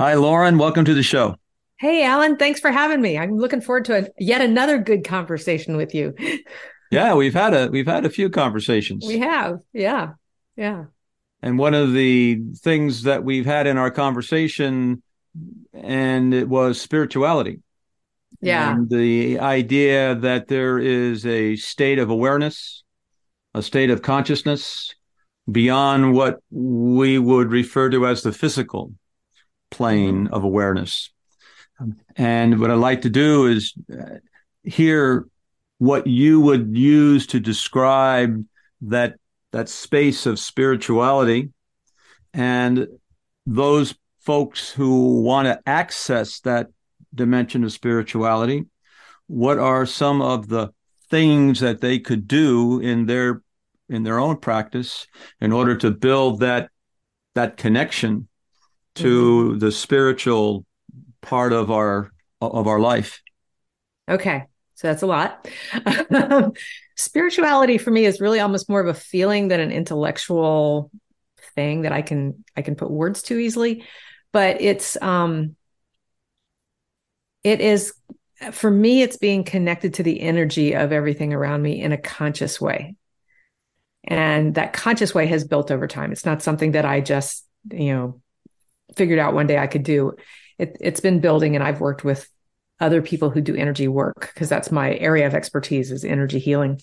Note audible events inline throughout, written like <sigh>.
Hi, Laurin. Welcome to the show. Hey, Alan. Thanks for having me. I'm looking forward to a, yet another good conversation with you. <laughs> yeah, we've had a we've had a few conversations. We have. Yeah. Yeah. And one of the things that we've had in our conversation and it was spirituality. Yeah. And the idea that there is a state of awareness, a state of consciousness beyond what we would refer to as the physical plane mm-hmm. of awareness. And what I'd like to do is uh, hear what you would use to describe that that space of spirituality and those folks who want to access that dimension of spirituality what are some of the things that they could do in their in their own practice in order to build that that connection to mm-hmm. the spiritual part of our of our life. Okay. So that's a lot. Spirituality for me is really almost more of a feeling than an intellectual thing that I can I can put words to easily, but it's um it is for me it's being connected to the energy of everything around me in a conscious way. And that conscious way has built over time. It's not something that I just, you know, figured out one day I could do. It, it's been building, and I've worked with other people who do energy work because that's my area of expertise is energy healing.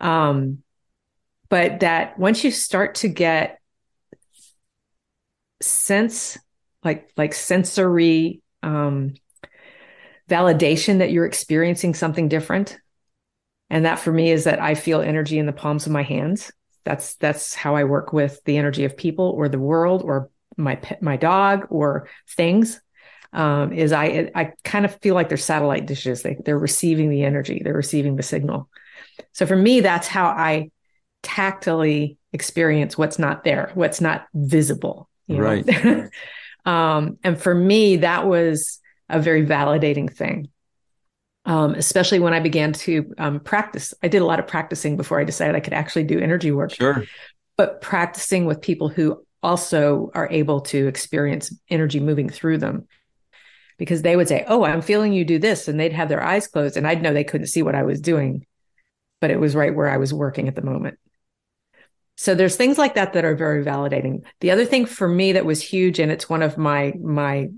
Um, but that once you start to get sense, like like sensory um, validation that you're experiencing something different, and that for me is that I feel energy in the palms of my hands. That's that's how I work with the energy of people or the world or my pet, my dog or things um, is I I kind of feel like they're satellite dishes. They they're receiving the energy, they're receiving the signal. So for me, that's how I tactily experience what's not there, what's not visible. right. <laughs> um, and for me, that was a very validating thing. Um, especially when I began to um, practice. I did a lot of practicing before I decided I could actually do energy work. Sure. But practicing with people who also are able to experience energy moving through them because they would say, Oh, I'm feeling you do this. And they'd have their eyes closed and I'd know they couldn't see what I was doing, but it was right where I was working at the moment. So there's things like that that are very validating. The other thing for me that was huge, and it's one of my, my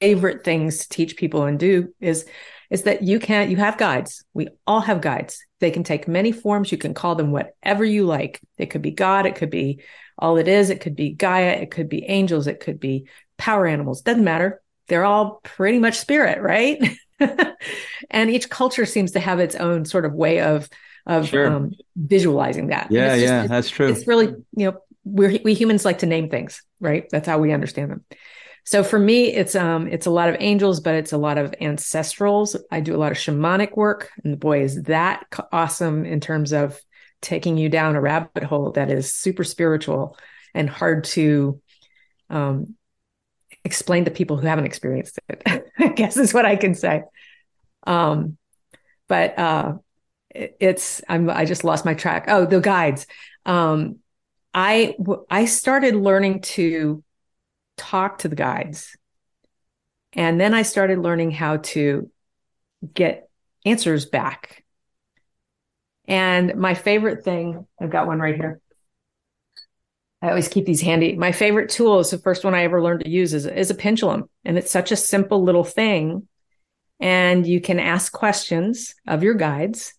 favorite things to teach people and do is, is that you can't you have guides. We all have guides. They can take many forms. You can call them whatever you like. It could be God. It could be all it is. It could be Gaia. It could be angels. It could be power animals. Doesn't matter. They're all pretty much spirit, right? <laughs> and each culture seems to have its own sort of way of of sure. um, visualizing that. Yeah, just, yeah, that's true. It's really you know we we humans like to name things, right? That's how we understand them. So for me, it's um it's a lot of angels, but it's a lot of ancestrals. I do a lot of shamanic work, and boy, is that awesome in terms of taking you down a rabbit hole that is super spiritual and hard to um, explain to people who haven't experienced it. <laughs> I guess is what I can say. Um, but uh, it, it's I'm I just lost my track. Oh, the guides. Um, I I started learning to talk to the guides, and then I started learning how to get answers back and my favorite thing, I've got one right here. I always keep these handy. My favorite tool is the first one I ever learned to use is, is a pendulum. And it's such a simple little thing. And you can ask questions of your guides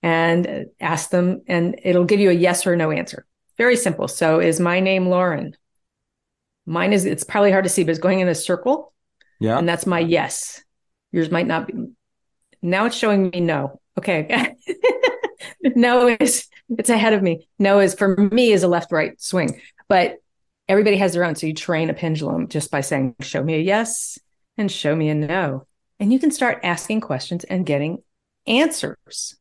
and ask them, and it'll give you a yes or no answer. Very simple. So is my name Laurin? Mine is, it's probably hard to see, but it's going in a circle. Yeah. And that's my yes. Yours might not be. Now it's showing me no. Okay. <laughs> no is it's ahead of me. No is for me is a left right swing, but everybody has their own. So you train a pendulum just by saying, show me a yes and show me a no. And you can start asking questions and getting answers.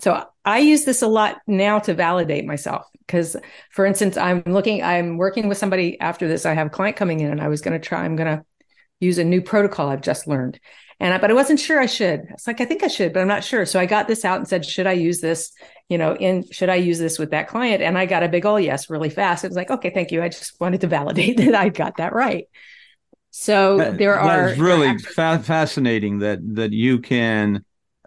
So I use this a lot now to validate myself because, for instance, I'm looking, I'm working with somebody after this. I have a client coming in, and I was going to try. I'm going to use a new protocol I've just learned, and I, but I wasn't sure I should. It's like I think I should, but I'm not sure. So I got this out and said, should I use this? You know, in should I use this with that client? And I got a big oh yes really fast. It was like okay, thank you. I just wanted to validate <laughs> that I got that right. So that, there are really fa- fascinating that that you can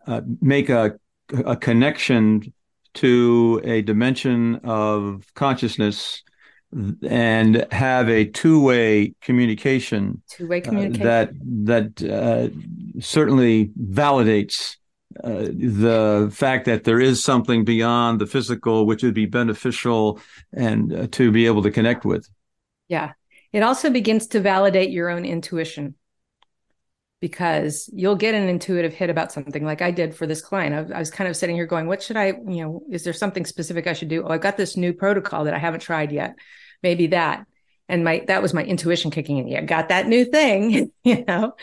uh, make a a connection to a dimension of consciousness and have a two-way communication, two-way communication. Uh, that that uh, certainly validates uh, the fact that there is something beyond the physical which would be beneficial and uh, to be able to connect with. Yeah. It also begins to validate your own intuition because you'll get an intuitive hit about something like I did for this client. I, I, was kind of sitting here going, what should I, you know, is there something specific I should do? Oh, I've got this new protocol that I haven't tried yet. Maybe that. And my, that was my intuition kicking in. Yeah, got that new thing, <laughs> you know?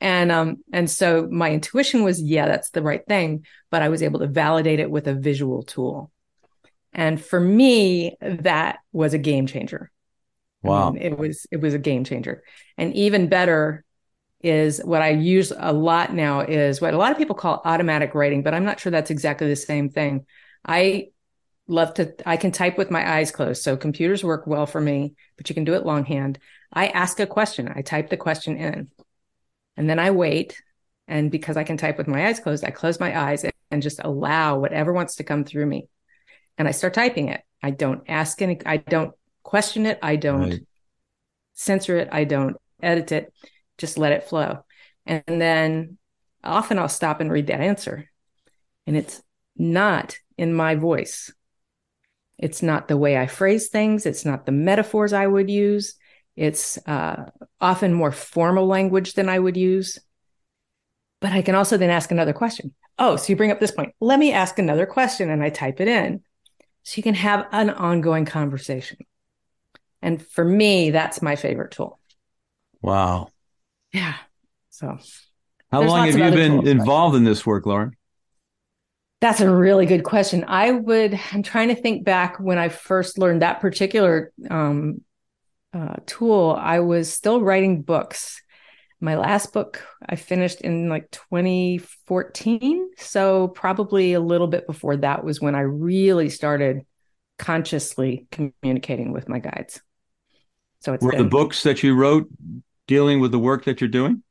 And, um, and so my intuition was, yeah, that's the right thing. But I was able to validate it with a visual tool. And for me, that was a game changer. Wow. I mean, it was, it was a game changer. And even better, is what I use a lot now is what a lot of people call automatic writing, but I'm not sure that's exactly the same thing. I love to, I can type with my eyes closed. So computers work well for me, but you can do it longhand. I ask a question, I type the question in, and then I wait. And because I can type with my eyes closed, I close my eyes and just allow whatever wants to come through me. And I start typing it. I don't ask any, I don't question it. I don't right. censor it. I don't edit it just let it flow. And then often I'll stop and read that answer. And it's not in my voice. It's not the way I phrase things. It's not the metaphors I would use. It's uh, often more formal language than I would use. But I can also then ask another question. Oh, so you bring up this point. Let me ask another question. And I type it in. So you can have an ongoing conversation. And for me, that's my favorite tool. Wow. Yeah. So, how long have you been involved in this work, Laurin? That's a really good question. I would, I'm trying to think back when I first learned that particular um, uh, tool. I was still writing books. My last book I finished in like 2014. So, probably a little bit before that was when I really started consciously communicating with my guides. So, it's were been, the books that you wrote dealing with the work that you're doing?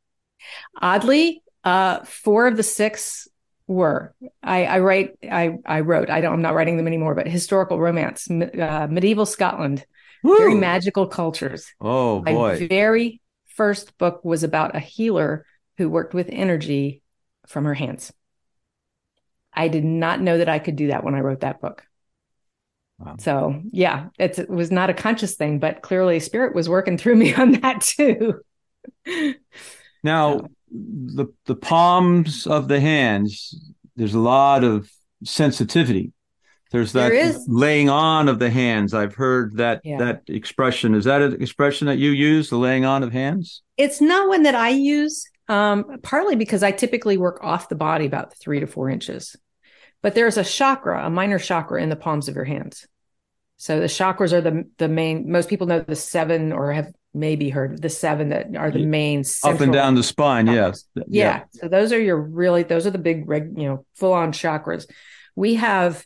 Oddly, uh, four of the six were. I, I write. I I wrote. I don't. I'm not writing them anymore. But historical romance, uh, medieval Scotland, Woo! very magical cultures. Oh boy! My very first book was about a healer who worked with energy from her hands. I did not know that I could do that when I wrote that book. Wow. So yeah, it was not a conscious thing, but clearly spirit was working through <laughs> me on that too. now, so. the the palms of the hands, there's a lot of sensitivity. There's that there laying on of the hands. I've heard that yeah. that expression. Is that an expression that you use, the laying on of hands? It's not one that I use, um, partly because I typically work off the body about three to four inches. But there's a chakra, a minor chakra in the palms of your hands. So the chakras are the the main. Most people know the seven, or have maybe heard the seven that are the main up and down the spine. Yes, yeah. yeah. So those are your really those are the big, you know, full on chakras. We have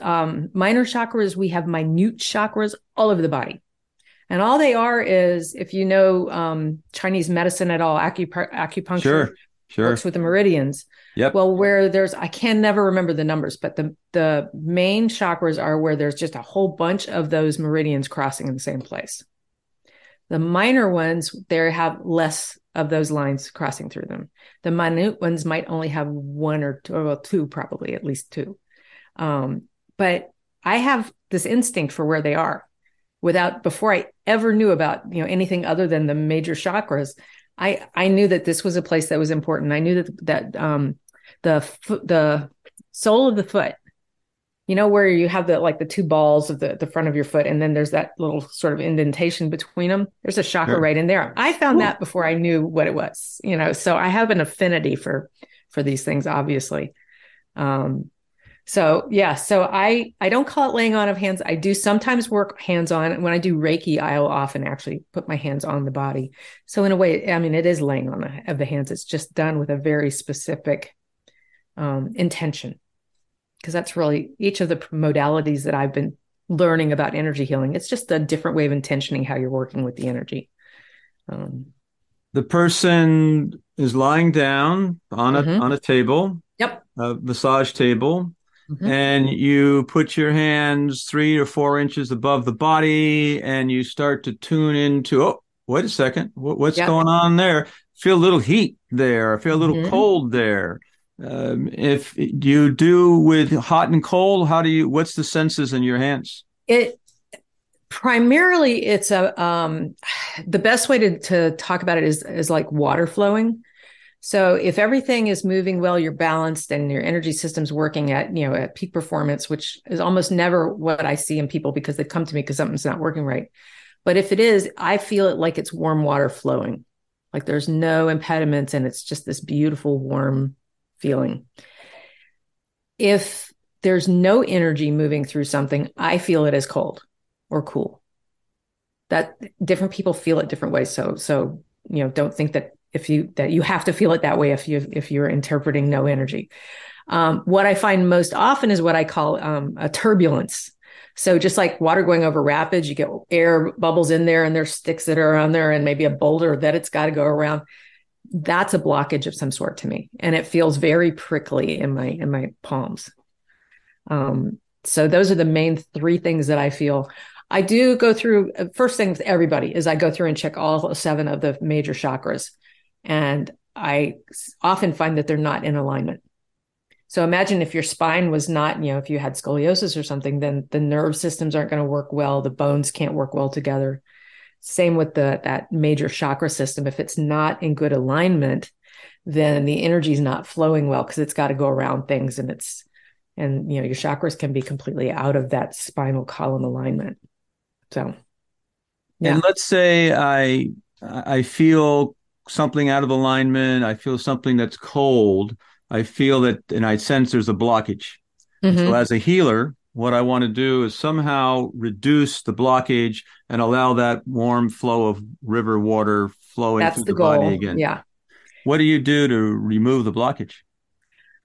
um, minor chakras. We have minute chakras all over the body. And all they are is, if you know um, Chinese medicine at all, acupuncture, sure, sure. works with the meridians. Yep. Well, where there's, I can never remember the numbers, but the the main chakras are where there's just a whole bunch of those meridians crossing in the same place. The minor ones, they have less of those lines crossing through them. The minute ones might only have one or two, well, two probably, at least two. Um, but I have this instinct for where they are without before I ever knew about you know anything other than the major chakras. I I knew that this was a place that was important. I knew that that um, the the sole of the foot you know where you have the like the two balls of the the front of your foot and then there's that little sort of indentation between them there's a chakra sure. right in there i found Ooh. that before i knew what it was you know so i have an affinity for for these things obviously um So yeah, so I I don't call it laying on of hands. I do sometimes work hands on. When I do Reiki, I'll often actually put my hands on the body. So in a way, I mean, it is laying on of the hands. It's just done with a very specific um, intention, because that's really each of the modalities that I've been learning about energy healing. It's just a different way of intentioning how you're working with the energy. Um, the person is lying down on a mm-hmm. on a table. Yep. A massage table Mm-hmm. And you put your hands three or four inches above the body and you start to tune into, oh, wait a second, what's yep. going on there? Feel a little heat there. I feel a little mm-hmm. cold there. Um, if you do with hot and cold, how do you, what's the senses in your hands? It, primarily it's a um the best way to to talk about it is is like water flowing so if everything is moving well, you're balanced and your energy system's working at, you know, at peak performance, which is almost never what I see in people because they come to me because something's not working right. But if it is, I feel it like it's warm water flowing. Like there's no impediments and it's just this beautiful warm feeling. If there's no energy moving through something, I feel it as cold or cool. That different people feel it different ways. So so you know, don't think that if you that you have to feel it that way if you if you're interpreting no energy. Um, what I find most often is what I call um, a turbulence. So just like water going over rapids, you get air bubbles in there, and there's sticks that are on there, and maybe a boulder that it's got to go around. That's a blockage of some sort to me, and it feels very prickly in my in my palms. Um, so those are the main three things that I feel. I do go through uh, first thing with everybody is I go through and check all seven of the major chakras. And I often find that they're not in alignment. So imagine if your spine was not, you know, if you had scoliosis or something, then the nerve systems aren't going to work well. The bones can't work well together. Same with the that major chakra system. If it's not in good alignment, then the energy is not flowing well because it's got to go around things and it's and you know your chakras can be completely out of that spinal column alignment. So yeah. And let's say I I feel something out of alignment. I feel something that's cold. I feel that, and I sense there's a blockage. Mm-hmm. So, as a healer, what I want to do is somehow reduce the blockage and allow that warm flow of river water flowing That's through the, the goal. body again. Yeah. What do you do to remove the blockage?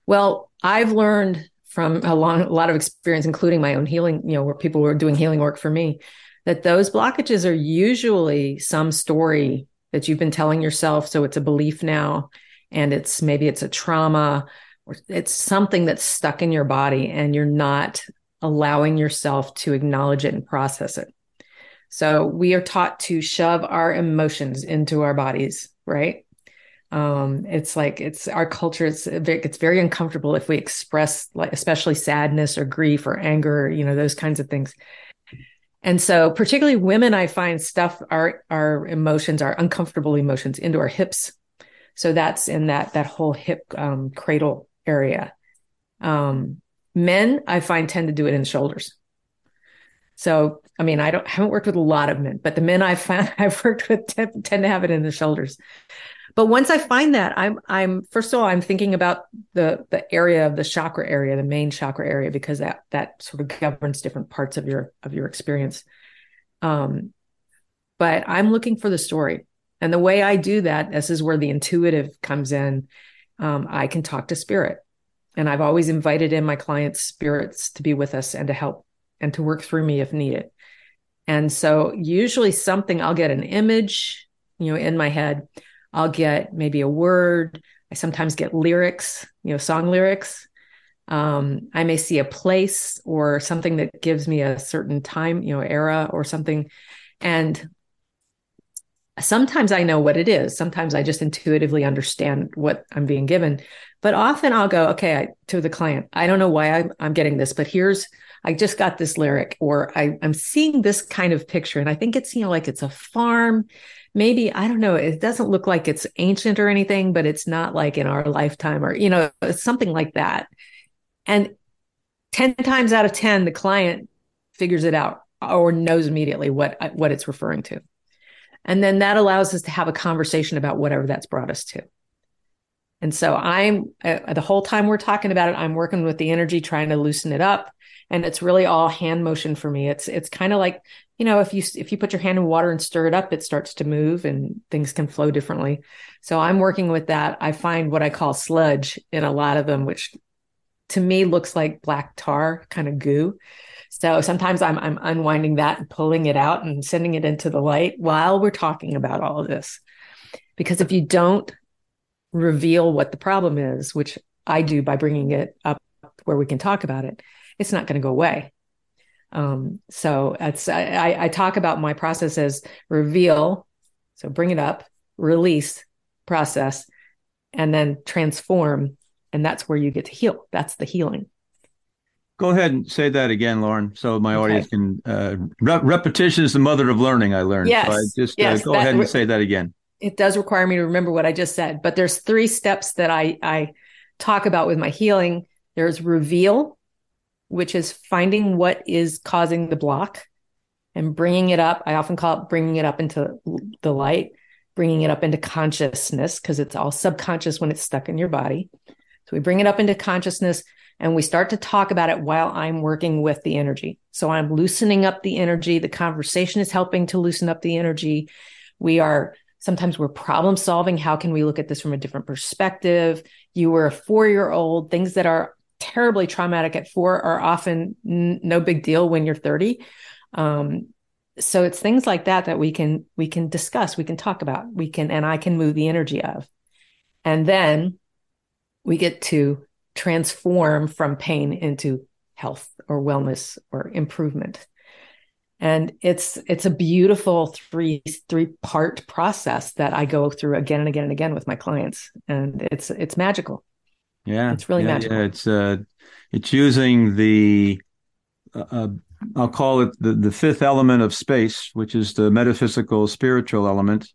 Well, I've learned from a, long, a lot of experience, including my own healing, you know, where people were doing healing work for me, that those blockages are usually some story that you've been telling yourself. So it's a belief now, and it's maybe it's a trauma or it's something that's stuck in your body and you're not allowing yourself to acknowledge it and process it. So we are taught to shove our emotions into our bodies, right? Um, it's like it's our culture. It's it's very uncomfortable if we express like especially sadness or grief or anger, you know, those kinds of things. And so particularly women, I find stuff our our emotions, our uncomfortable emotions into our hips. So that's in that that whole hip um, cradle area. Um, men, I find tend to do it in the shoulders. So, I mean, I don't haven't worked with a lot of men, but the men I've found <laughs> I've worked with tend, tend to have it in the shoulders. But once I find that, I'm I'm first of all I'm thinking about the the area of the chakra area, the main chakra area, because that that sort of governs different parts of your of your experience. Um, but I'm looking for the story, and the way I do that, this is where the intuitive comes in. Um, I can talk to spirit, and I've always invited in my clients' spirits to be with us and to help and to work through me if needed. And so usually something I'll get an image, you know, in my head I'll get maybe a word. I sometimes get lyrics, you know, song lyrics. Um, I may see a place or something that gives me a certain time, you know, era or something. And sometimes I know what it is. Sometimes I just intuitively understand what I'm being given. But often I'll go, okay, I, to the client, I don't know why I'm, I'm getting this, but here's, I just got this lyric, or I, I'm seeing this kind of picture. And I think it's, you know, like it's a farm maybe I don't know. It doesn't look like it's ancient or anything, but it's not like in our lifetime or you know something like that. And ten times out of ten, the client figures it out or knows immediately what what it's referring to, and then that allows us to have a conversation about whatever that's brought us to. And so I'm uh, the whole time we're talking about it, I'm working with the energy, trying to loosen it up. And it's really all hand motion for me. It's it's kind of like you know if you if you put your hand in water and stir it up, it starts to move and things can flow differently. So I'm working with that. I find what I call sludge in a lot of them, which to me looks like black tar kind of goo. So sometimes I'm I'm unwinding that and pulling it out and sending it into the light while we're talking about all of this. Because if you don't reveal what the problem is, which I do by bringing it up where we can talk about it, it's not going to go away. Um, so it's I, I talk about my process as reveal, so bring it up, release, process, and then transform, and that's where you get to heal. That's the healing. Go ahead and say that again, Laurin, so my okay. audience can. Uh, re- repetition is the mother of learning. I learned. Yes. So I just uh, yes, uh, go ahead and say that again. It does require me to remember what I just said, but there's three steps that I I talk about with my healing. There's reveal, which is finding what is causing the block and bringing it up. I often call it bringing it up into the light, bringing it up into consciousness because it's all subconscious when it's stuck in your body. So we bring it up into consciousness and we start to talk about it while I'm working with the energy. So I'm loosening up the energy. The conversation is helping to loosen up the energy. We are sometimes we're problem solving. How can we look at this from a different perspective? You were a four year old. Things that are terribly traumatic at four are often n- no big deal when you're 30. Um, so it's things like that that we can we can discuss we can talk about we can and i can move the energy of and then we get to transform from pain into health or wellness or improvement. And it's it's a beautiful three three part process that i go through again and again and again with my clients. And it's it's magical. Yeah. It's really yeah, magical. yeah. it's uh it's using the uh, uh, i'll call it the, the fifth element of space which is the metaphysical spiritual element.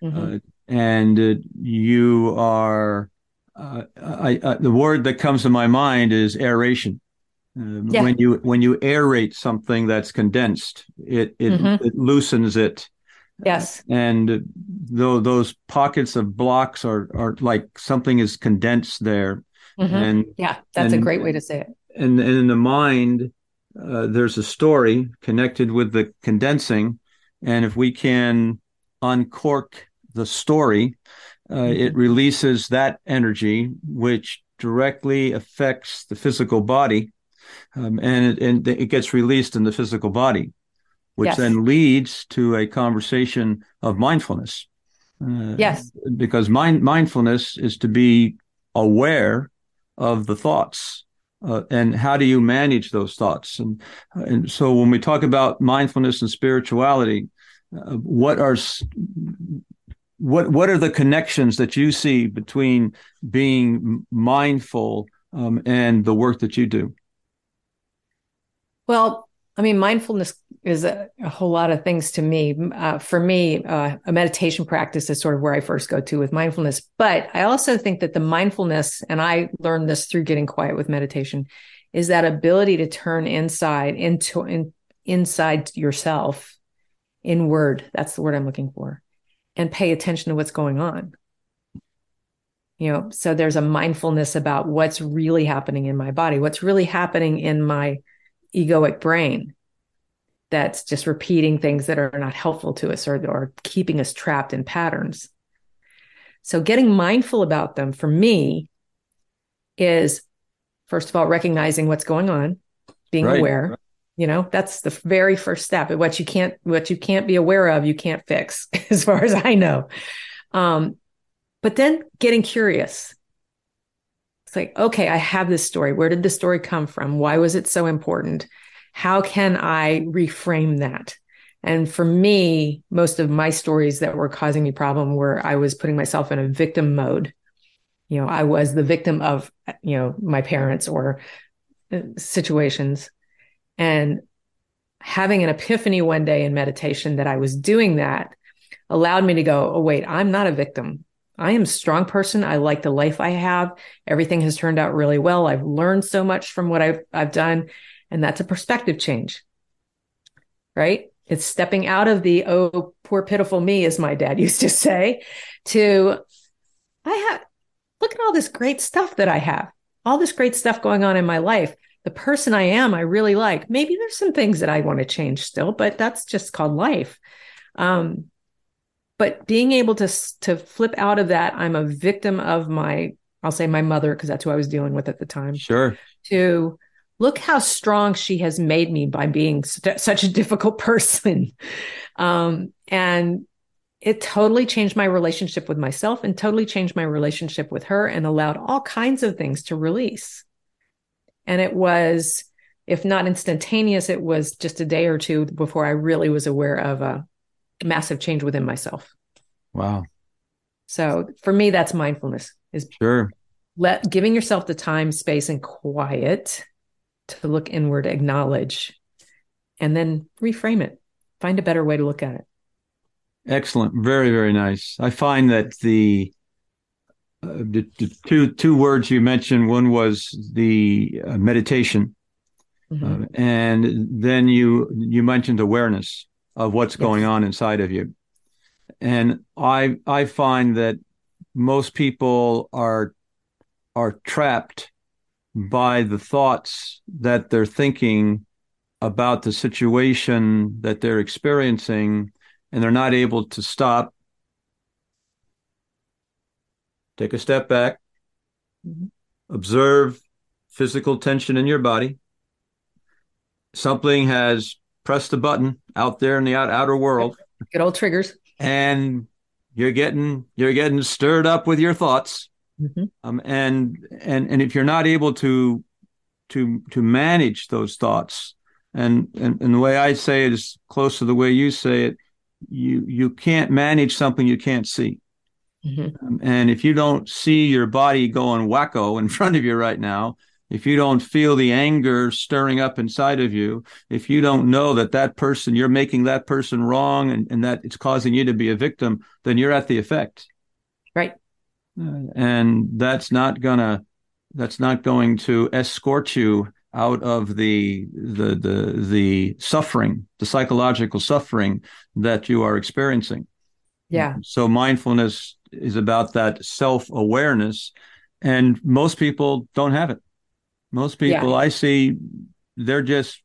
Mm-hmm. uh, and uh, you are uh, I, I, the word that comes to my mind is aeration. Uh, yeah. When you when you aerate something that's condensed, it it, mm-hmm. it loosens it. Yes. And though those pockets of blocks are are like something is condensed there. Mm-hmm. And yeah, that's and, a great way to say it. And, and in the mind, uh, there's a story connected with the condensing, and if we can uncork the story, uh, it releases that energy, which directly affects the physical body, um, and, it, and it gets released in the physical body, which yes. then leads to a conversation of mindfulness. Uh, yes, because mind mindfulness is to be aware of the thoughts. Uh, and how do you manage those thoughts? And and so when we talk about mindfulness and spirituality, uh, what are what what are the connections that you see between being mindful um, and the work that you do? Well, I mean, mindfulness is a, a whole lot of things to me. Uh, for me, uh, a meditation practice is sort of where I first go to with mindfulness. But I also think that the mindfulness, and I learned this through getting quiet with meditation, is that ability to turn inside into in, inside yourself, inward. That's the word I'm looking for and pay attention to what's going on. You know, so there's a mindfulness about what's really happening in my body, what's really happening in my egoic brain that's just repeating things that are not helpful to us or, or keeping us trapped in patterns. So getting mindful about them for me is first of all recognizing what's going on, being right. aware, you know that's the very first step. What you can't what you can't be aware of you can't fix <laughs> as far as i know. Um but then getting curious. It's like okay i have this story. Where did the story come from? Why was it so important? How can i reframe that? And for me most of my stories that were causing me problem were i was putting myself in a victim mode. You know i was the victim of you know my parents or uh, situations and having an epiphany one day in meditation that I was doing that allowed me to go, oh, wait, I'm not a victim. I am a strong person. I like the life I have. Everything has turned out really well. I've learned so much from what I've, I've done. And that's a perspective change, right? It's stepping out of the, oh, poor, pitiful me, as my dad <laughs> used to say, to I have, look at all this great stuff that I have, all this great stuff going on in my life. The person I am, I really like. Maybe there's some things that I want to change still, but that's just called life. Um, but being able to to flip out of that, I'm a victim of my, I'll say my mother because that's who I was dealing with at the time. Sure. To look how strong she has made me by being st- such a difficult <laughs> person, um, and it totally changed my relationship with myself and totally changed my relationship with her and allowed all kinds of things to release. And it was, if not instantaneous, it was just a day or two before I really was aware of a massive change within myself. Wow. So for me, that's mindfulness is sure let giving yourself the time, space, and quiet to look inward, acknowledge, and then reframe it. Find a better way to look at it. Excellent. Very, very nice. I find that the, the, the, two two words you mentioned. One was the uh, meditation, mm-hmm. uh, and then you you mentioned awareness of what's yes. going on inside of you. And I I find that most people are are trapped by the thoughts that they're thinking about the situation that they're experiencing and they're not able to stop, take a step back, mm-hmm. observe physical tension in your body. Something has pressed a button out there in the out, outer world. Good old triggers. And you're getting you're getting stirred up with your thoughts. Mm-hmm. Um, and and and if you're not able to to to manage those thoughts, and, and and the way I say it is close to the way you say it, you you can't manage something you can't see. Mm-hmm. Um, and if you don't see your body going wacko in <laughs> front of you right now, if you don't feel the anger stirring up inside of you, if you don't know that that person, you're making that person wrong and, and that it's causing you to be a victim, then you're at the effect. Right. Uh, and that's not gonna, that's not going to escort you out of the the the the suffering, the psychological suffering that you are experiencing. Yeah. So mindfulness is about that self-awareness and most people don't have it. Most people yeah. I see they're just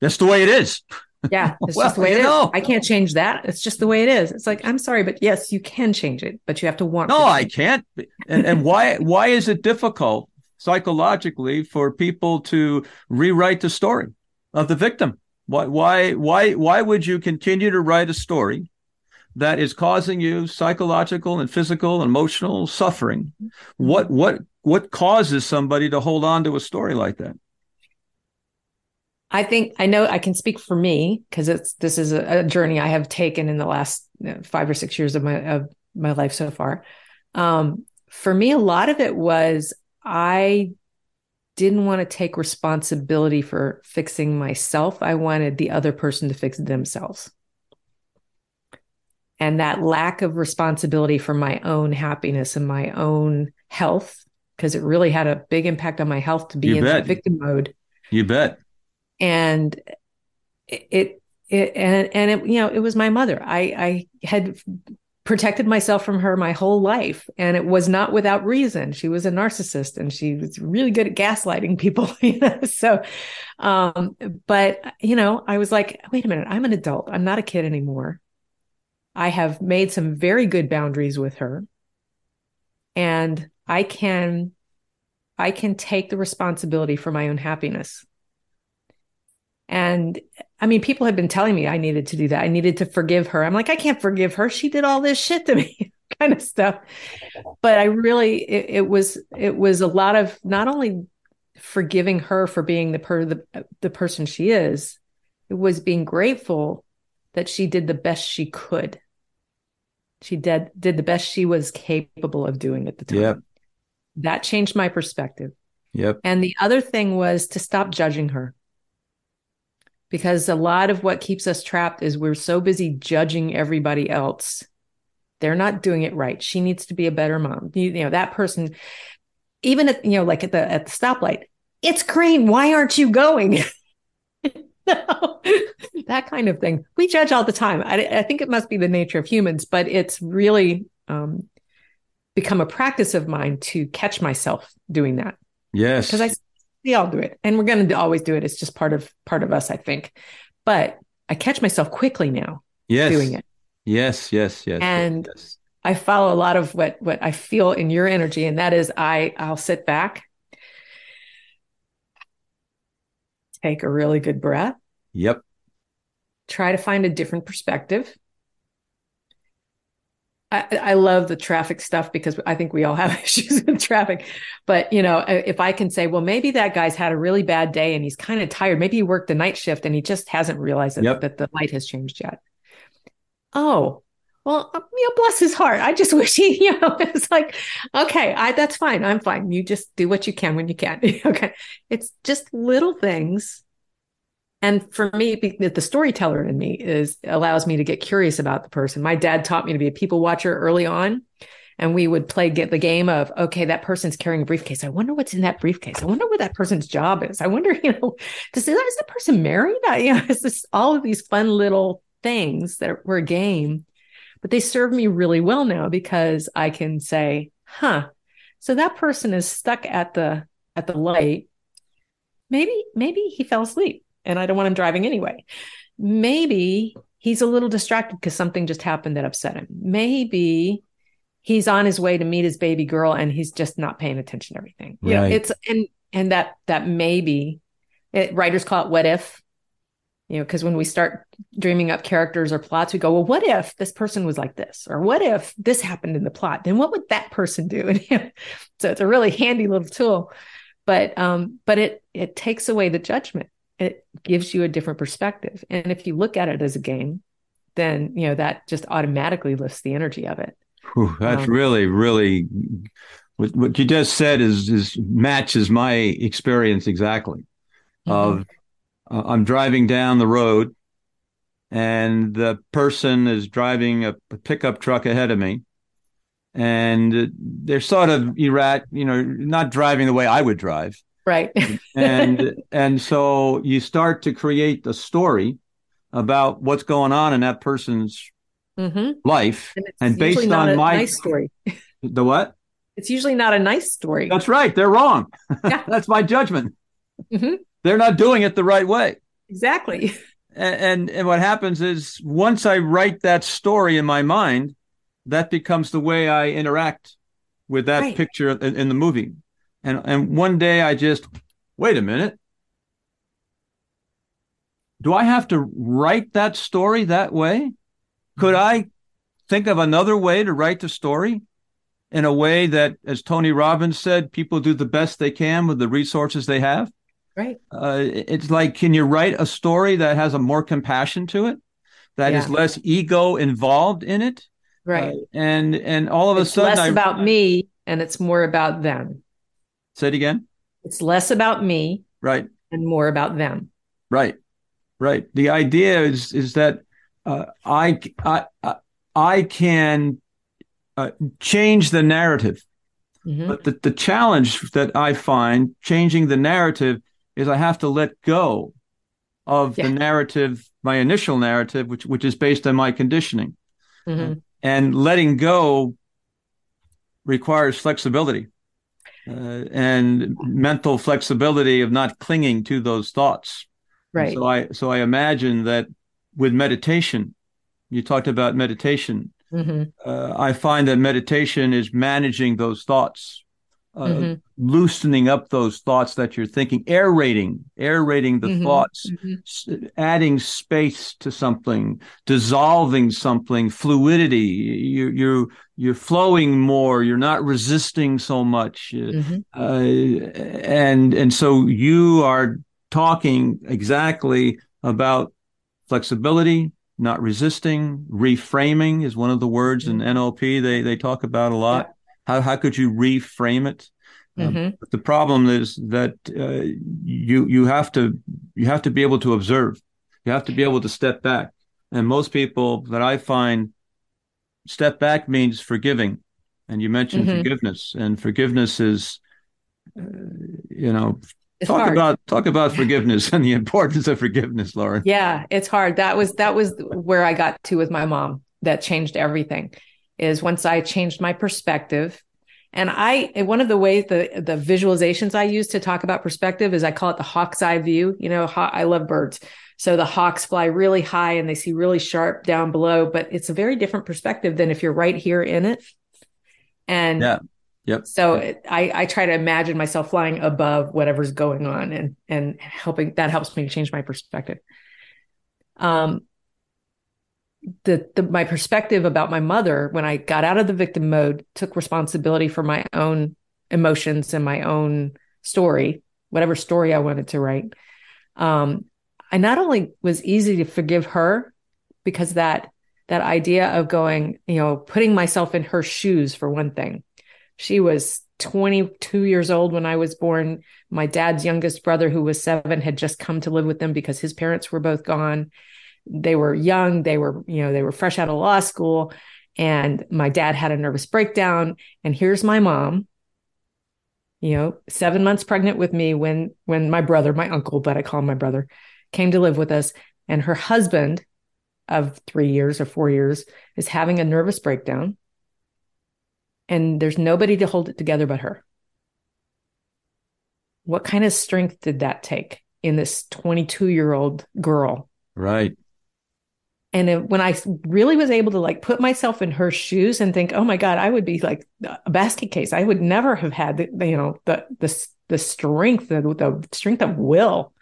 that's the way it is. Yeah, <laughs> it's well, just the way it is. Know. I can't change that. It's just the way it is. It's like I'm sorry, but yes, you can change it, but you have to want. No, to I can't. And, and why? Why is it difficult? psychologically for people to rewrite the story of the victim. Why, why, why, why would you continue to write a story that is causing you psychological and physical and emotional suffering? What, what, what causes somebody to hold on to a story like that? I think I know I can speak for me because it's this is a, a, journey I have taken in the last five or six years of my of my life so far. Um, for me, a lot of it was I didn't want to take responsibility for fixing myself. I wanted the other person to fix themselves. And that lack of responsibility for my own happiness and my own health, because it really had a big impact on my health to be you in bet. victim mode. You bet. And it, it, and, and it, you know, it was my mother. I, I had protected myself from her my whole life and it was not without reason she was a narcissist and she was really good at gaslighting people <laughs> you know so um but you know i was like wait a minute i'm an adult i'm not a kid anymore i have made some very good boundaries with her and i can i can take the responsibility for my own happiness and I mean, people had been telling me I needed to do that. I needed to forgive her. I'm like, I can't forgive her. She did all this shit to me, <laughs> kind of stuff. But I really, it, it, was, it was a lot of not only forgiving her for being the per the, the person she is, it was being grateful that she did the best she could. She did did the best she was capable of doing at the time. Yep. That changed my perspective. Yep. And the other thing was to stop judging her because a lot of what keeps us trapped is we're so busy judging everybody else. They're not doing it right. She needs to be a better mom. You, you know, that person, even at, you know, like at the, at the stoplight, it's green. Why aren't you going? <laughs> no, <laughs> that kind of thing. We judge all the time. I, I, think it must be the nature of humans, but it's really, um, become a practice of mine to catch myself doing that. Yes. Because I we all do it and we're going to always do it. It's just part of part of us, I think. But I catch myself quickly now yes. doing it. Yes, yes, yes. And yes. I follow a lot of what what I feel in your energy and that is I I'll sit back take a really good breath. Yep. Try to find a different perspective. I, I love the traffic stuff because I think we all have <laughs> issues with traffic. But you know, if I can say, well, maybe that guy's had a really bad day and he's kind of tired. Maybe he worked the night shift and he just hasn't realized that, Yep. that the light has changed yet. Oh, well, uh, you know, bless his heart. I just <laughs> wish he, you know, it's like, okay, I that's fine. I'm fine. You just do what you can when you can. <laughs> okay. It's just little things. And for me, the storyteller in me is allows me to get curious about the person. My dad taught me to be a people watcher early on. And we would play get the game of, okay, that person's carrying a briefcase. I wonder what's in that briefcase. I wonder what that person's job is. I wonder, <laughs> you know, does is that person married? I, you know, it's just all of these fun little things that were a game but they serve me really well now because I can say, huh, so that person is stuck at the at the light. Maybe, maybe he fell asleep and I don't want him driving anyway. Maybe he's a little distracted because something just happened that upset him. Maybe he's on his way to meet his baby girl and he's just not paying attention to everything. You know, it's and and that that maybe it, writers call it what if you know because when we start dreaming up characters or plots we go well what if this person was like this? Or what if this happened in the plot? Then what would that person do? <laughs> And so it's a really handy little tool. But um but it it takes away the judgment. It gives you a different perspective. And if you look at it as a game then you know that just automatically lifts the energy of it. Whew, that's Um, really, really what, what you just said is is matches my experience exactly. Of uh, I'm driving down the road, and the person is driving a pickup truck ahead of me, and they're sort of errat, you know, not driving the way I would drive, right <laughs> and and so you start to create a story about what's going on in that person's hmm life, and it's And based on my- nice story the what? it's usually not a nice story That's right. They're wrong. Yeah. <laughs> That's my judgment. Mhm. They're not doing it the right way. exactly And, and and what happens is once I write that story in my mind, that becomes the way I interact with that Right. picture in, in the movie. And and one day I just wait a minute. Do I have to write that story that way? Could mm-hmm. I think of another way to write the story in a way that, as Tony Robbins said, people do the best they can with the resources they have? Right uh, it's like can you write a story that has a more compassion to it? That is Yeah. less ego involved in it? Right. Uh, and and all of a it's sudden less I, about me and it's more about them. say it again? It's less about me right. and more about them. right. Right. The idea is is that uh, I, I I- I can uh, change the narrative. Mhm. But the, the challenge that I find changing the narrative is I have to let go of Yeah. the narrative, my initial narrative, which which is based on my conditioning. Mhm. And letting go requires flexibility uh, and mental flexibility of not clinging to those thoughts. And Right. So I so I imagine that with meditation, you talked about meditation. Mhm. Uh, I find that meditation is managing those thoughts, uh, Mhm. loosening up those thoughts that you're thinking, aerating, aerating the Mhm. thoughts, Mhm. s- adding space to something, dissolving something, fluidity. You, you're you're flowing more. You're not resisting so much, uh, Mhm. uh, and and so you are talking exactly about flexibility, not resisting, reframing is one of the words in NLP they they talk about a lot. How how could you reframe it? Um, Mhm. but the problem is that uh, you you have to you have to be able to observe. You have to be able to step back. And most people that I find step back means forgiving. And you mentioned Mhm. forgiveness, and forgiveness is, uh, you know, It's talk hard. about talk about forgiveness and the importance of forgiveness, Laurin. Yeah, it's hard. That was that was where I got to with my mom. That changed everything. Is once I changed my perspective. And I, one of the ways the the visualizations I use to talk about perspective is I call it the hawk's eye view. You know, I love birds, so the hawks fly really high and they see really sharp down below, but it's a very different perspective than if you're right here in it. And yeah, yep. So I I try to imagine myself flying above whatever's going on and and helping that helps me change my perspective. Um, the, the my perspective about my mother when I got out of the victim mode, took responsibility for my own emotions and my own story, whatever story I wanted to write. Um, I not only was easy to forgive her because that that idea of going, you know, putting myself in her shoes for one thing. She was 22 years old when I was born. My dad's youngest brother, who was seven, had just come to live with them because his parents were both gone they were young they were you know they were fresh out of law school and my dad had a nervous breakdown. And here's my mom you know 7 months pregnant with me when when my brother my uncle but I call him my brother came to live with us. And her husband of 3 years or 4 years is having a nervous breakdown. And there's nobody to hold it together but her. What kind of strength did that take in this 22 year old girl? Right and it, when I really was able to like put myself in her shoes and think, oh my God, I would be like a basket case. I would never have had the, you know, the, the, the strength, the, the strength of will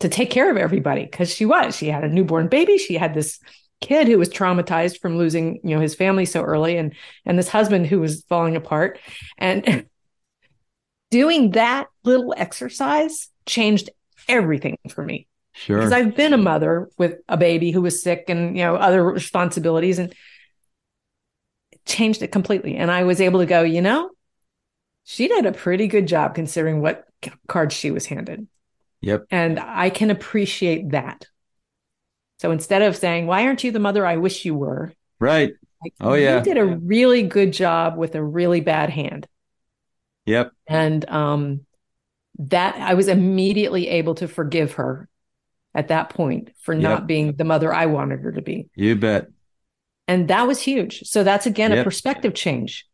to take care of everybody. Cause she was, she had a newborn baby. She had this kid who was traumatized from losing, you know, his family so early and, and this husband who was falling apart and <laughs> doing that little exercise changed everything for me. Sure. Because I've been a mother with a baby who was sick and, you know, other responsibilities and changed it completely. And I was able to go, you know, she did a pretty good job considering what cards she was handed. Yep. And I can appreciate that. So instead of saying, why aren't you the mother I wish you were? Right. Like, oh, yeah. You did a really good job with a really bad hand. Yep. And um, that I was immediately able to forgive her at that point for yep. not being the mother I wanted her to be. You bet. And that was huge. So that's again yep. a perspective change.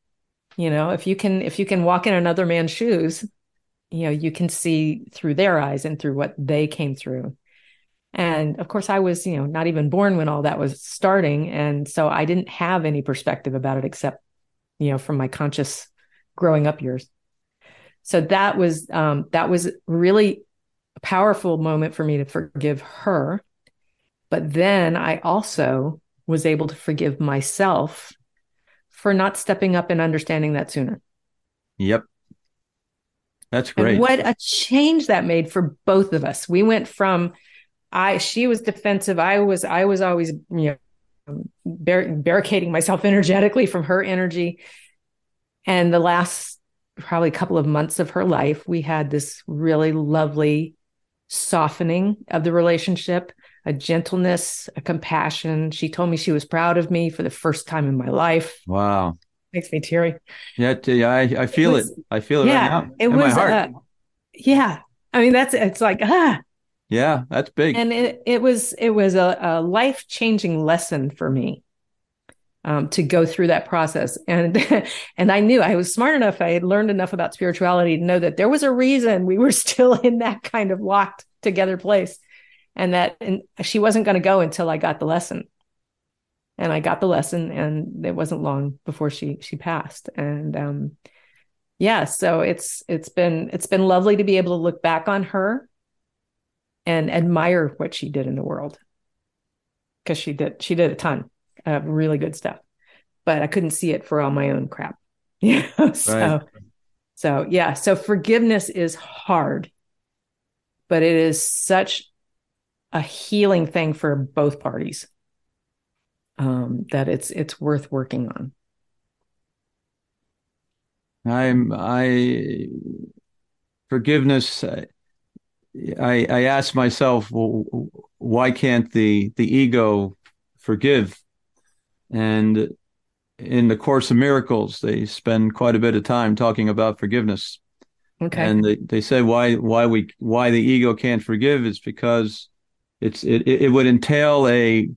You know, if you can if you can walk in another man's shoes, you know, you can see through their eyes and through what they came through. And of course I was, you know, not even born when all that was starting and so I didn't have any perspective about it except you know from my conscious growing up years. So that was um that was really powerful moment for me to forgive her. But then I also was able to forgive myself for not stepping up and understanding that sooner. Yep. That's great. And what a change that made for both of us. We went from I she was defensive. I was I was always, you know, bar- barricading myself <laughs> energetically from her energy. And the last probably couple of months of her life, we had this really lovely softening of the relationship, a gentleness, a compassion. She told me she was proud of me for the first time in my life. Wow. Makes me teary. Yeah, I, I feel it, was, it. I feel it yeah, right now. It was, uh, yeah. I mean, that's, it's like, ah. Yeah, that's big. And it, it was, it was a, a life changing lesson for me um, to go through that process. And <laughs> and I knew I was smart enough. I had learned enough about spirituality to know that there was a reason we were <laughs> still in that kind of locked together place, and that and she wasn't going to go until I got the lesson. And I got the lesson, and it wasn't long before she she passed. And um, yeah, so it's it's been it's been lovely to be able to look back on her and admire what she did in the world because she did she did a ton uh, really good stuff. But I couldn't see it for all my own crap. <laughs> You know? so, right. so yeah. So forgiveness is hard, but it is such a healing thing for both parties um, that it's it's worth working on. I'm I forgiveness. I I ask myself, well, why can't the the ego forgive and in the Course of Miracles, they spend quite a bit of time talking about forgiveness. Okay. And they, they say why why we why the ego can't forgive is because it's it, it would entail a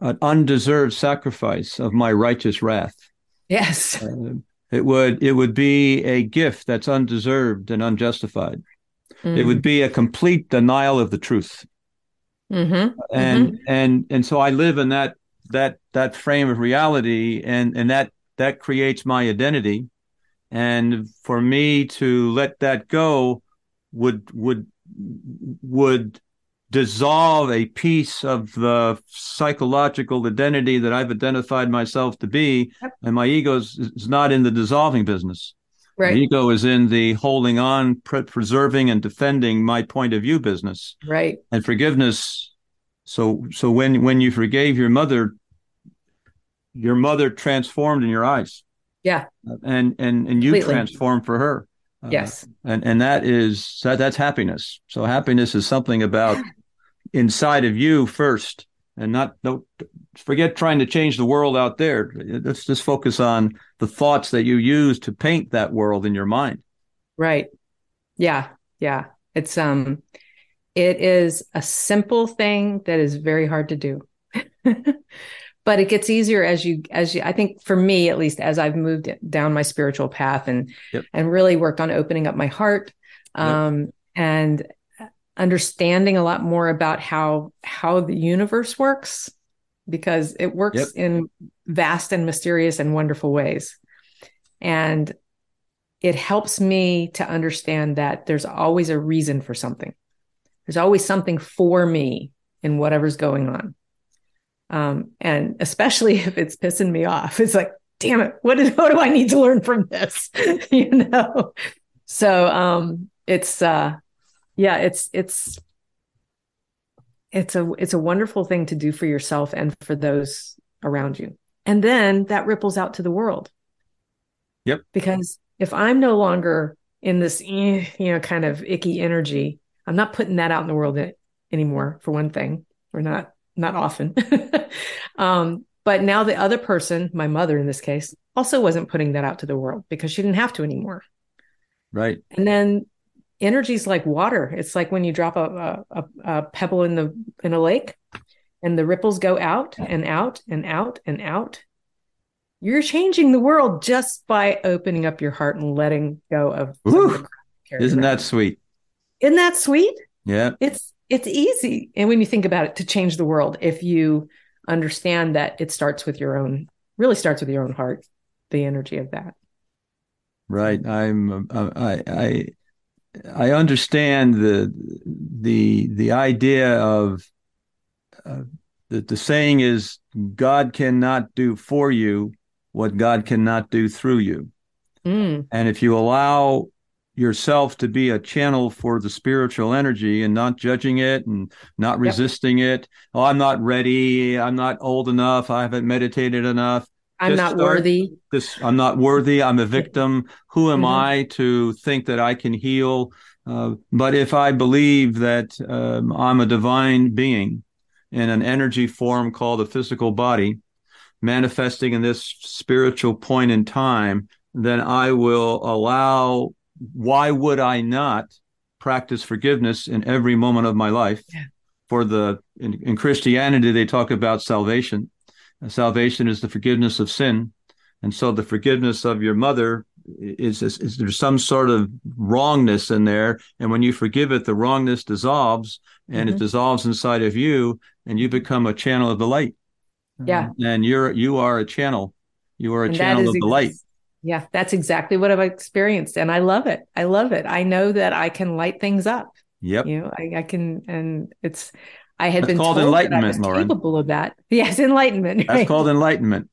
an undeserved sacrifice of my righteous wrath. Yes. Uh, it would it would be a gift that's undeserved and unjustified. Mm-hmm. It would mm. be a complete denial of the truth. Mm-hmm. And mm-hmm. and and so I live in that that that frame of reality, and and that that creates my identity. And for me to let that go would would would dissolve a piece of the psychological identity that I've identified myself to be, yep. and my ego is, is, not in the dissolving business. Right. The ego is in the holding on, pre- preserving, and defending my point of view business. Right. And forgiveness. So, so when when you forgave your mother, your mother transformed in your eyes. Yeah. And and and you Completely. transformed for her. Uh, yes. and and that is that that's happiness. So happiness is something about <sighs> inside of you first and not don't forget trying to change the world out there let's just focus on the thoughts that you use to paint that world in your mind right yeah yeah it's um it is a simple thing that is very hard to do <laughs> but it gets easier as you as you i think for me at least as i've moved down my spiritual path and yep. and really worked on opening up my heart um yep. and understanding a lot more about how how the universe works because it works yep. in vast and mysterious and wonderful ways and it helps me to understand that there's always a reason for something there's always something for me in whatever's going on. Um, and especially <laughs> if it's pissing me off it's like damn it what, is, <laughs> what do i need to learn from this? <laughs> You know? So um, it's uh yeah it's it's it's a it's a wonderful thing to do for yourself and for those around you. And then that ripples out to the world. Yep. Because if i'm no longer in this eh, you know kind of icky energy i'm not putting that out in the world anymore for one thing or not not often <laughs> um, but now the other person my mother in this case also wasn't putting that out to the world because she didn't have to anymore right and then energy is like water. It's like when you drop a, a, a pebble in the in a lake, and the ripples go out and out and out and out. You're changing the world just by opening up your heart and letting go of. Isn't that sweet? Isn't that sweet? Yeah. It's it's easy, and when you think about it, to change the world, if you understand that it starts with your own, really starts with your own heart, the energy of that. Right. I'm. Uh, I. I I understand the the the idea of uh, that the saying is God cannot do for you what God cannot do through you. Mm. And if you allow yourself to be a channel for the spiritual energy and not judging it and not resisting yep. it, oh, I'm not ready, I'm not old enough, I haven't meditated enough. I'm not worthy. This I'm not worthy. I'm a victim. Who am mm-hmm. I to think that I can heal? Uh, but if I believe that um, I'm a divine being in an energy form called a physical body, manifesting in this spiritual point in time, then I will allow. Why would I not practice forgiveness in every moment of my life? Yeah. For the in, in Christianity, they talk about salvation salvation is the forgiveness of sin. And so the forgiveness of your mother is, is, is there's some sort of wrongness in there. And when you forgive it, the wrongness dissolves and mm-hmm. it dissolves inside of you and you become a channel of the light. Yeah. And you're, you are a channel. You are a and channel of the light. Yeah, that's exactly what I've experienced. And I love it. I love it. I know that I can light things up. Yep. You know, I, I can, and it's, I had That's been called enlightenment, Laurin. Capable of that. <laughs> Yes, enlightenment. Right? That's called enlightenment.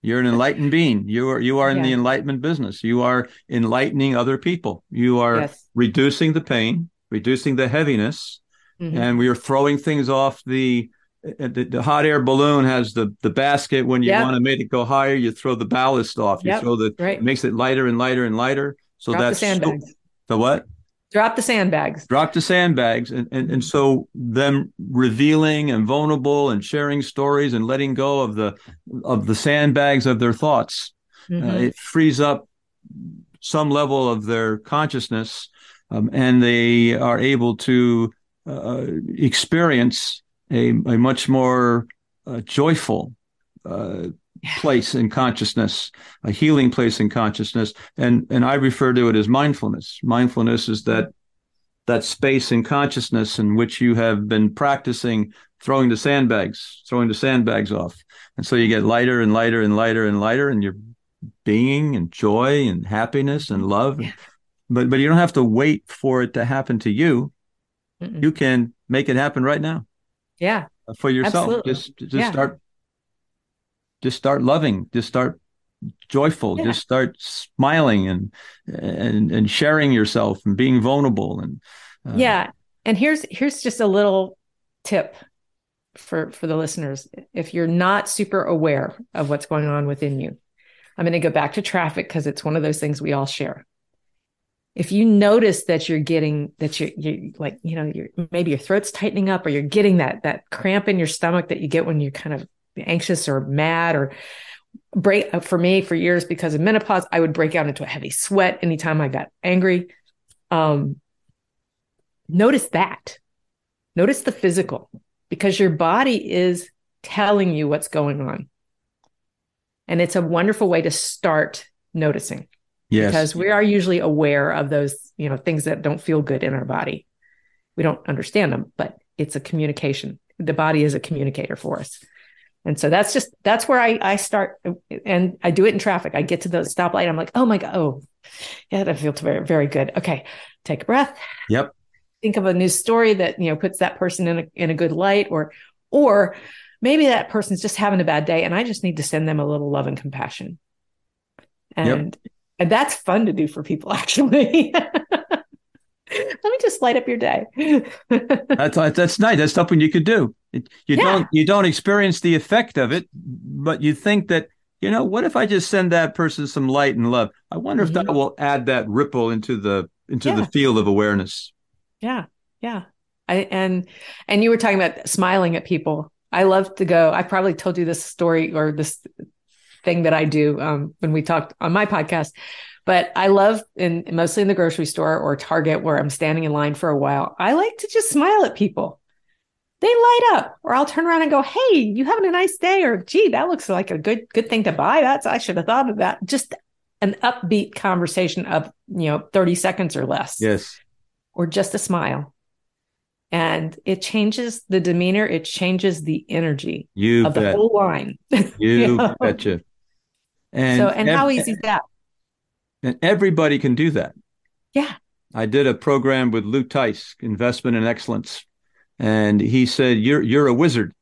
You're an enlightened being. You are you are in yeah. the enlightenment business. You are enlightening other people. You are yes. reducing the pain, reducing the heaviness, mm-hmm. and we are throwing things off the, the, the hot air balloon has the the basket. When you yep. want to make it go higher, you throw the ballast off. You yep. throw the right. it makes it lighter and lighter and lighter. So Drop that's the, sandbags. So, the what? Drop the sandbags. Drop the sandbags. And, and, and so them revealing and vulnerable and sharing stories and letting go of the of the sandbags of their thoughts. Uh, mm-hmm. Uh, it frees up some level of their consciousness um, and they are able to uh, experience a, a much more uh, joyful, uh, place in consciousness, a healing place in consciousness, and and I refer to it as mindfulness. Mindfulness is that that space in consciousness in which you have been practicing throwing the sandbags, throwing the sandbags off, and so you get lighter and lighter and lighter and lighter, and you're being and joy and happiness and love. Yeah. But but you don't have to wait for it to happen to you. Mm-mm. You can make it happen right now. Yeah. For yourself. Absolutely. Just just yeah. start just start loving, just start joyful, yeah. just start smiling and and and sharing yourself and being vulnerable and uh, Yeah. And here's here's just a little tip for for the listeners. If you're not super aware of what's going on within you, I'm going to go back to traffic because it's one of those things we all share. If you notice that you're getting that you're, you like, you know, you're maybe your throat's tightening up or you're getting that that cramp in your stomach that you get when you're kind of anxious or mad or break uh, for me for years because of menopause, I would break out into a heavy sweat anytime I got angry. Um, notice that. Notice the physical because your body is telling you what's going on. And it's a wonderful way to start noticing. Yes. Because we are usually aware of those, you know, things that don't feel good in our body. We don't understand them, but it's a communication. The body is a communicator for us. And so that's just that's where I I start and I do it in traffic. I get to the stoplight. I'm like, oh my God, oh, yeah, that feels very, very good. Okay. Take a breath. Yep. Think of a news story that, you know, puts that person in a in a good light or or maybe that person's just having a bad day and I just need to send them a little love and compassion. And yep. And that's fun to do for people <laughs> actually. Let me just light up your day. that's that's nice. That's something you could do. you yeah. don't you don't experience the effect of it, but you think that you know what if I just send that person some light and love? I wonder mm-hmm. if that will add that ripple into the into yeah. the field of awareness. Yeah, yeah. I, and and you were talking about smiling at people I love to go. I probably told you this story or this thing that I do um, when we talked on my podcast. But I love in mostly in the grocery store or Target where I'm standing in line for a while. I like to just smile at people. They light up, or I'll turn around and go, "Hey, you having a nice day?" Or, "Gee, that looks like a good good thing to buy." That's I should have thought of that. Just an upbeat conversation of you know 30 seconds or less. Yes. Or just a smile and it changes the demeanor it changes the energy you of bet. the whole line <laughs> you, you know? betcha and so and ev- how easy is that? and everybody can do that. Yeah. I did a program with Lou Tice investment in excellence and he said you're you're a wizard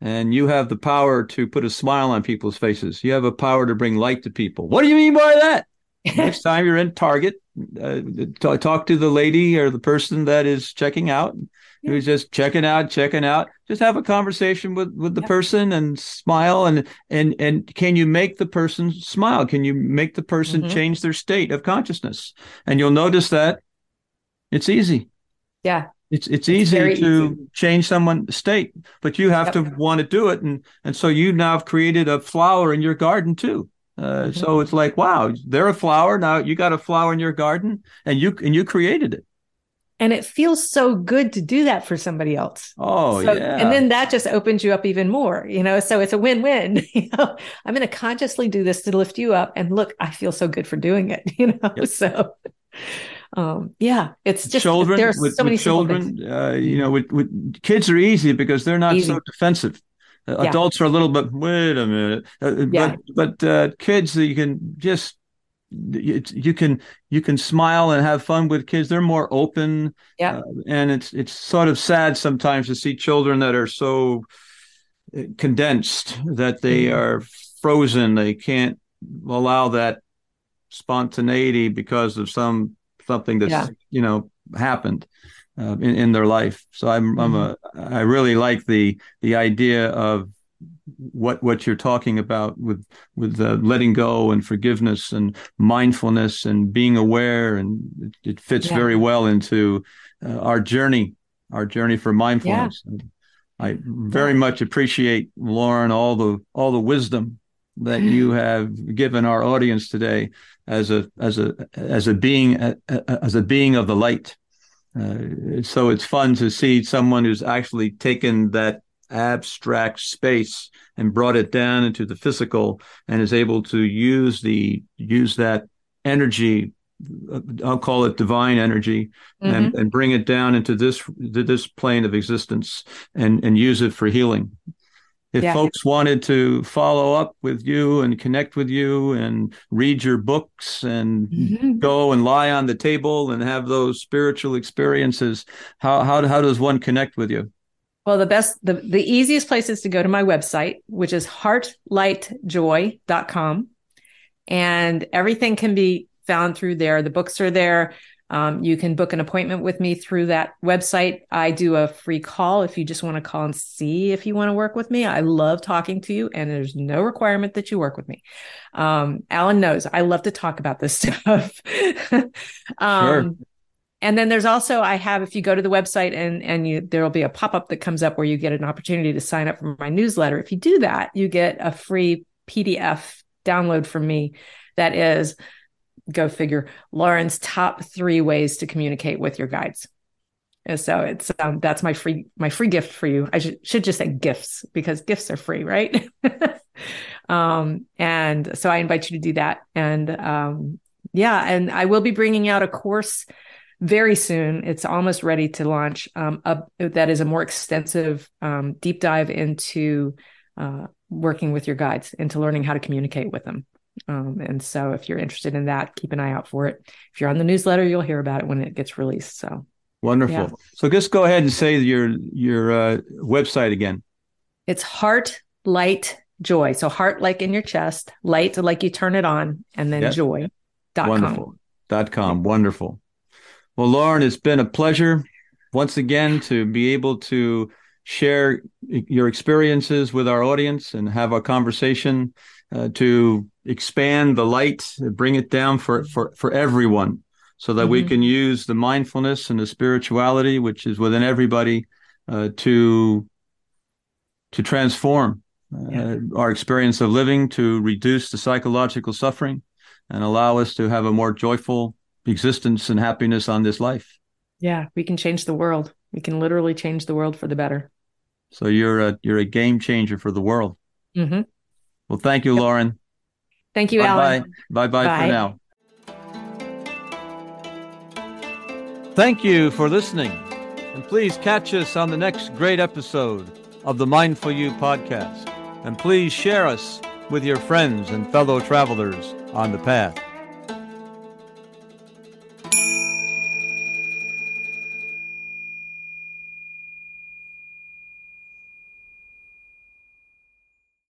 and you have the power to put a smile on people's faces. You have a power to bring light to people. What do you mean by that? <laughs> Next time you're in target uh, t- talk to the lady or the person that is checking out yeah. who's just checking out checking out just have a conversation with with the yeah. person and smile and and and can you make the person smile can you make the person mm-hmm. change their state of consciousness and you'll notice that it's easy yeah it's it's, it's easy to easy. change someone's state but you have yep. to want to do it and and so you now have created a flower in your garden too uh, mm-hmm. So it's like, wow, they're a flower. Now you got a flower in your garden, and you and you created it. And it feels so good to do that for somebody else. Oh so, yeah. And then that just opens you up even more, you know. So it's a win-win. <laughs> You know, I'm going to consciously do this to lift you up, and look, I feel so good for doing it. <laughs> You know, yep. so. Um, yeah, it's just children. There's so with many children. Uh, you know, with, with kids are easy because they're not easy. so defensive. Uh, yeah. Adults are a little bit. Wait a minute, uh, uh yeah. but but uh, kids, you can just you can you can smile and have fun with kids. They're more open. Yeah, uh, and it's it's sort of sad sometimes to see children that are so uh, condensed that they mm-hmm. are frozen. They can't allow that spontaneity because of some something that's yeah. you know happened uh, in, in their life. So I'm, I'm a, mm-hmm. I really like the, the idea of what, what you're talking about with, with uh, letting go and forgiveness and mindfulness and being aware. And it, it fits yeah. very well into uh, our journey, our journey for mindfulness. Yeah. I very yeah. much appreciate Laurin, all the, all the wisdom that you <laughs> have given our audience today as a, as a, as a being, as a being of the light. Uh, so it's fun to see someone who's actually taken that abstract space and brought it down into the physical and is able to use the use that energy I'll call it divine energy mm-hmm. and, and bring it down into this this plane of existence and and use it for healing if yeah. folks wanted to follow up with you and connect with you and read your books and mm-hmm. go and lie on the table and have those spiritual experiences how how how does one connect with you well the best the, the easiest place is to go to my website which is heartlightjoy.com and everything can be found through there the books are there um, you can book an appointment with me through that website. I do a free call if you just want to call and see if you want to work with me. I love talking to you, and there's no requirement that you work with me. Um, Alan knows I love to talk about this <laughs> stuff. <laughs> um, sure. And then there's also I have if you go to the website and and you there will be a pop up that comes up where you get an opportunity to sign up for my newsletter. If you do that, you get a free PDF download from me that is go figure Laurin's top three ways to communicate with your guides. And so it's um, that's my free my free gift for you. I should, should just say gifts because gifts are free right? <laughs> Um, and so i invite you to do that. And um, yeah and i will be bringing out a course very soon it's almost ready to launch um, a, that is a more extensive um, deep dive into uh, working with your guides into learning how to communicate with them um, and so if you're interested in that, keep an eye out for it. If you're on the newsletter, you'll hear about it when it gets released. So wonderful. Yeah. So just go ahead and say your your uh, website again. It's Heart Light Joy. So heart like in your chest, light like you turn it on, and then yes. joy. Dot wonderful. Com. Dot com. Wonderful. Well, Laurin, it's been a pleasure once again to be able to share your experiences with our audience and have a conversation uh, to expand the light, bring it down for for for everyone, so that mm-hmm. we can use the mindfulness and the spirituality which is within everybody uh, to to transform uh, yeah. our experience of living, to reduce the psychological suffering, and allow us to have a more joyful existence and happiness on this life. Yeah, we can change the world. We can literally change the world for the better. So you're a you're a game changer for the world. Mm-hmm. Well, thank you. Laurin. Thank you, bye Alan. Bye bye for now. Thank you for listening. And please catch us on the next great episode of the Mindful You podcast. And please share us with your friends and fellow travelers on the path.